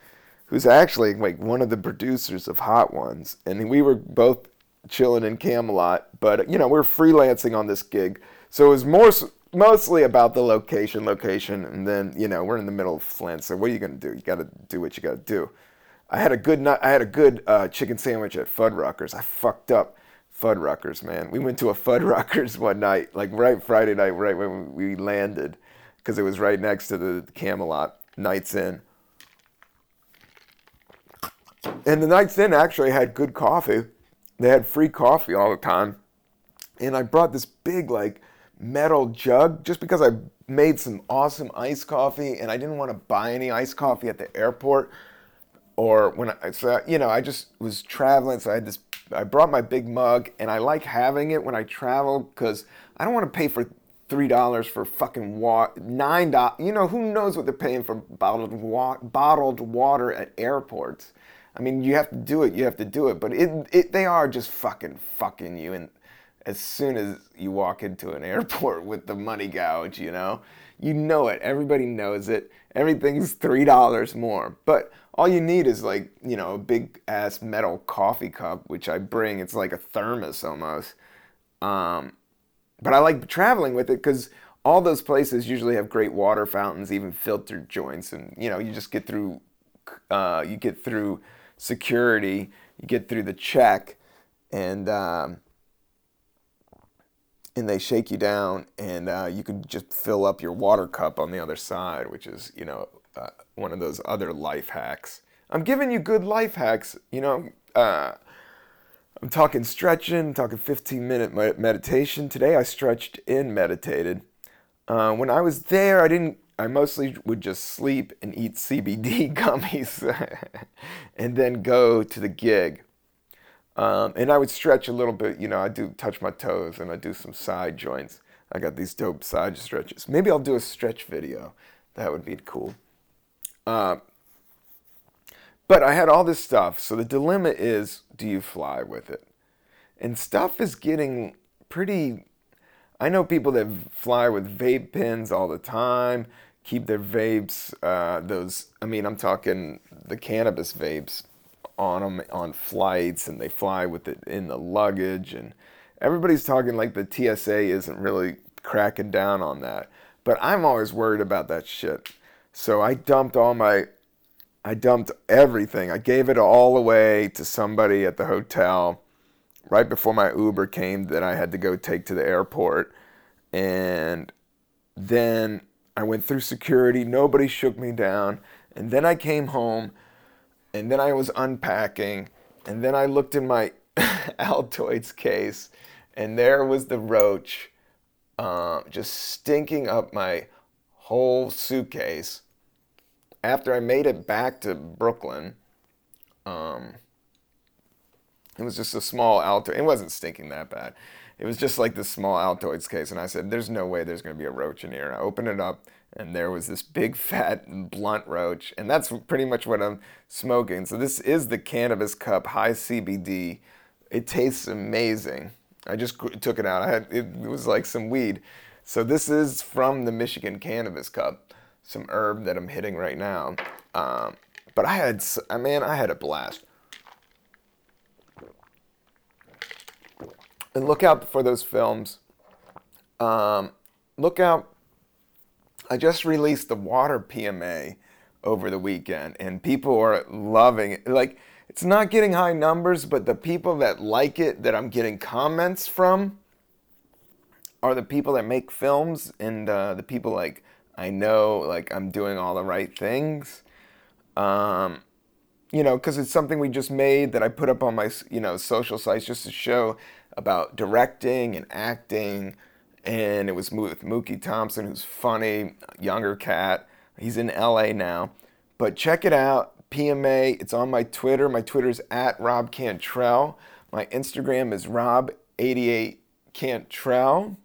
who's actually like one of the producers of Hot Ones, and we were both chilling in Camelot. But you know, we we're freelancing on this gig, so it was more mostly about the location, location, and then you know we're in the middle of Flint. So what are you gonna do? You got to do what you got to do. I had a good I had a good uh, chicken sandwich at Fuddruckers. I fucked up Fuddruckers, man. We went to a Fuddruckers [LAUGHS] one night, like right Friday night, right when we landed, because it was right next to the Camelot Knights Inn. And the Knights Inn actually had good coffee. They had free coffee all the time. And I brought this big like metal jug just because I made some awesome iced coffee and I didn't want to buy any iced coffee at the airport or when I, so, you know, I just was traveling. So I had this, I brought my big mug and I like having it when I travel because I don't want to pay for $3 for fucking water, $9, you know, who knows what they're paying for bottled, wa- bottled water at airports. I mean, you have to do it, you have to do it, but it, it, they are just fucking fucking you. And as soon as you walk into an [LAUGHS] airport with the money gouge, you know, you know it. Everybody knows it. Everything's three dollars more. But all you need is like, you know, a big ass metal coffee cup, which I bring. It's like a thermos almost. Um, but I like traveling with it because all those places usually have great water fountains, even filtered joints, and you know, you just get through. Uh, you get through security. You get through the check, and um, and they shake you down, and uh, you can just fill up your water cup on the other side, which is you know uh, one of those other life hacks. I'm giving you good life hacks. You know, uh, I'm talking stretching, talking 15 minute meditation. Today I stretched and meditated. Uh, when I was there, I didn't. I mostly would just sleep and eat CBD [LAUGHS] gummies, [LAUGHS] and then go to the gig. Um, and I would stretch a little bit, you know, I do touch my toes and I do some side joints. I got these dope side stretches. Maybe I'll do a stretch video. That would be cool. Uh, but I had all this stuff. So the dilemma is do you fly with it? And stuff is getting pretty. I know people that fly with vape pens all the time, keep their vapes, uh, those, I mean, I'm talking the cannabis vapes on them on flights and they fly with it in the luggage and everybody's talking like the TSA isn't really cracking down on that. But I'm always worried about that shit. So I dumped all my I dumped everything. I gave it all away to somebody at the hotel right before my Uber came that I had to go take to the airport. And then I went through security. Nobody shook me down. And then I came home and then I was unpacking, and then I looked in my [LAUGHS] Altoids case, and there was the roach uh, just stinking up my whole suitcase. After I made it back to Brooklyn, um, it was just a small Altoid. It wasn't stinking that bad. It was just like this small Altoids case, and I said, "There's no way there's going to be a roach in here." And I opened it up, and there was this big [LAUGHS] fat blunt roach and that's pretty much what i'm smoking. So this is the cannabis cup high cbd it tastes amazing. I just took it out. I had it was like some weed. So this is from the michigan cannabis cup some herb that i'm hitting right now. Um, but i had i mean i had a blast. And look out for those films. Um, look out I just released the water PMA over the weekend, and people are loving it. Like, it's not getting high numbers, but the people that like it, that I'm getting comments from, are the people that make films and uh, the people like I know, like I'm doing all the right things. Um, you know, because it's something we just made that I put up on my, you know, social sites just to show about directing and acting and it was with Mookie Thompson, who's funny, younger cat. He's in LA now. But check it out. PMA. It's on my Twitter. My Twitter's at Rob Cantrell. My Instagram is Rob88Cantrell.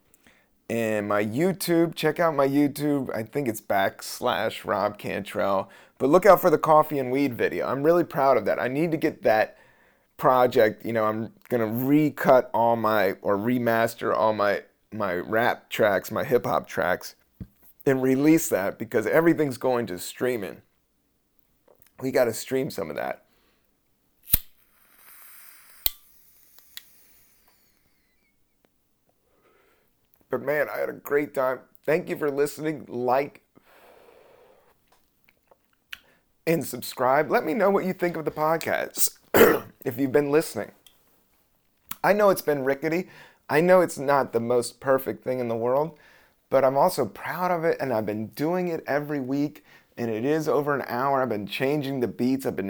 And my YouTube, check out my YouTube. I think it's backslash Rob Cantrell. But look out for the coffee and weed video. I'm really proud of that. I need to get that project. You know, I'm gonna recut all my or remaster all my my rap tracks, my hip hop tracks, and release that because everything's going to streaming. We got to stream some of that. But man, I had a great time. Thank you for listening. Like and subscribe. Let me know what you think of the podcast [CLEARS THROAT] if you've been listening. I know it's been rickety. I know it's not the most perfect thing in the world, but I'm also proud of it and I've been doing it every week and it is over an hour. I've been changing the beats, I've been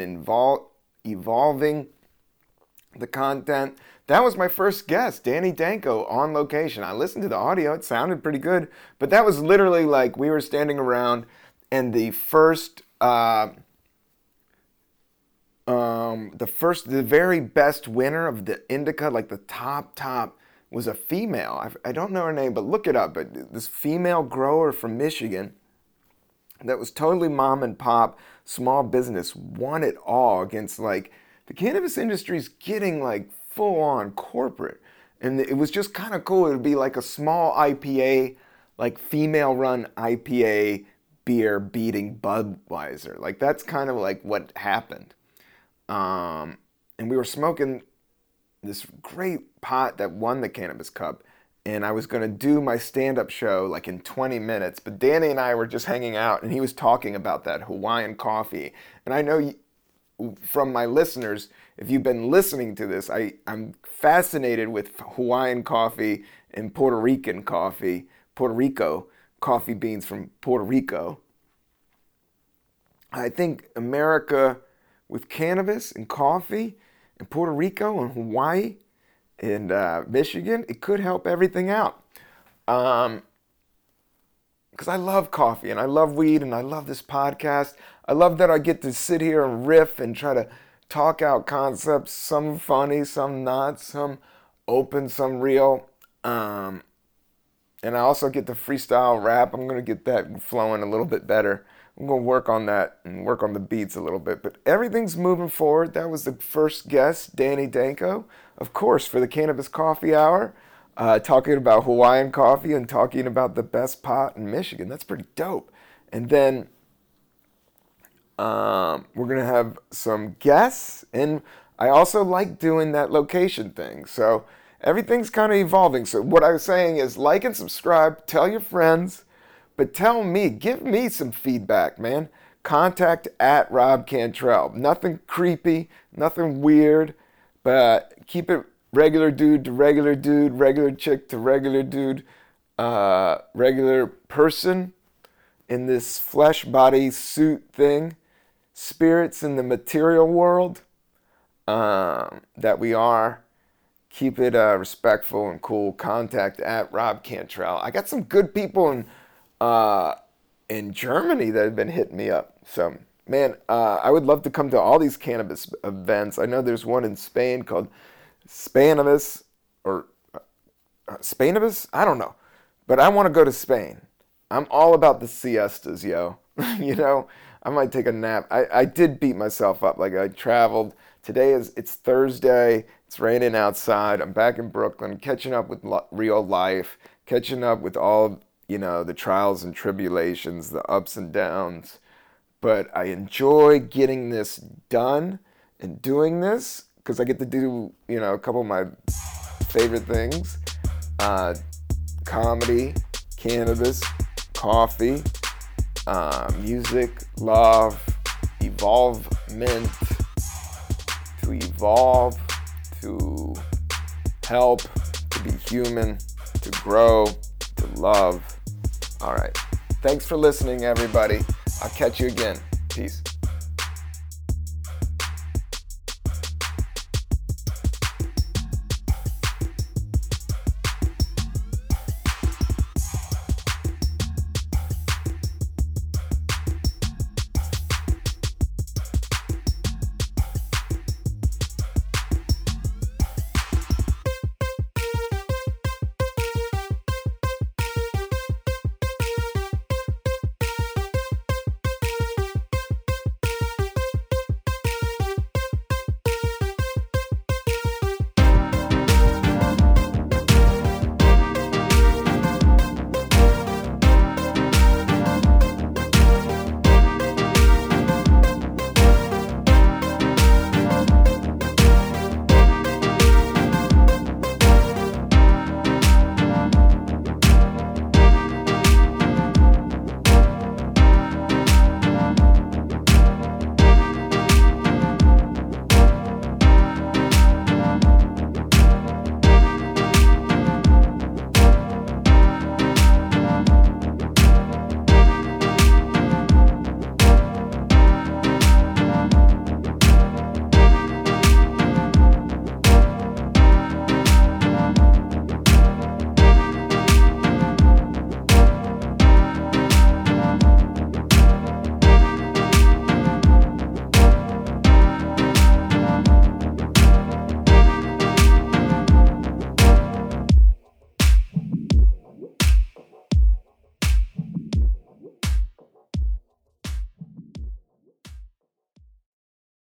evolving the content. That was my first guest, Danny Danko, on location. I listened to the audio, it sounded pretty good, but that was literally like we were standing around and the first. Uh, um, the first, the very best winner of the indica, like the top top, was a female. I, I don't know her name, but look it up. But this female grower from Michigan that was totally mom and pop, small business, won it all against like the cannabis industry is getting like full on corporate. And it was just kind of cool. It would be like a small IPA, like female run IPA beer beating Budweiser. Like that's kind of like what happened. Um, and we were smoking this great pot that won the Cannabis Cup. And I was going to do my stand up show like in 20 minutes. But Danny and I were just hanging out and he was talking about that Hawaiian coffee. And I know from my listeners, if you've been listening to this, I, I'm fascinated with Hawaiian coffee and Puerto Rican coffee, Puerto Rico, coffee beans from Puerto Rico. I think America with cannabis and coffee in Puerto Rico and Hawaii and uh, Michigan, it could help everything out. Um, because I love coffee and I love weed and I love this podcast. I love that I get to sit here and riff and try to talk out concepts, some funny, some not, some open, some real. Um, and I also get the freestyle rap. I'm going to get that flowing a little bit better. I'm to work on that and work on the beats a little bit. But everything's moving forward. That was the first guest, Danny Danko, of course, for the Cannabis Coffee Hour, uh, talking about Hawaiian coffee and talking about the best pot in Michigan. That's pretty dope. And then um, we're to have some guests. And I also like doing that location thing. So everything's kind of evolving. So what I was saying is like and subscribe, tell your friends but tell me, give me some feedback, man. Contact at Rob Cantrell. Nothing creepy, nothing weird, but keep it regular dude to regular dude, regular chick to regular dude, uh, regular person in this flesh body suit thing, spirits in the material world um, that we are. Keep it uh, respectful and cool. Contact at Rob Cantrell. I got some good people in uh, in Germany that have been hitting me up. So, man, uh, I would love to come to all these cannabis events. I know there's one in Spain called Spanibus or uh, Spanibus? I don't know. But I want to go to Spain. I'm all about the siestas, yo. [LAUGHS] you know, I might take a nap. I, I did beat myself up. Like I traveled. Today is it's Thursday. It's raining outside. I'm back in Brooklyn, catching up with lo- real life, catching up with all you know, the trials and tribulations, the ups and downs. But I enjoy getting this done and doing this because I get to do, you know, a couple of my favorite things uh, comedy, cannabis, coffee, uh, music, love, evolvement, to evolve, to help, to be human, to grow, to love all right. Thanks for listening, everybody. I'll catch you again. Peace.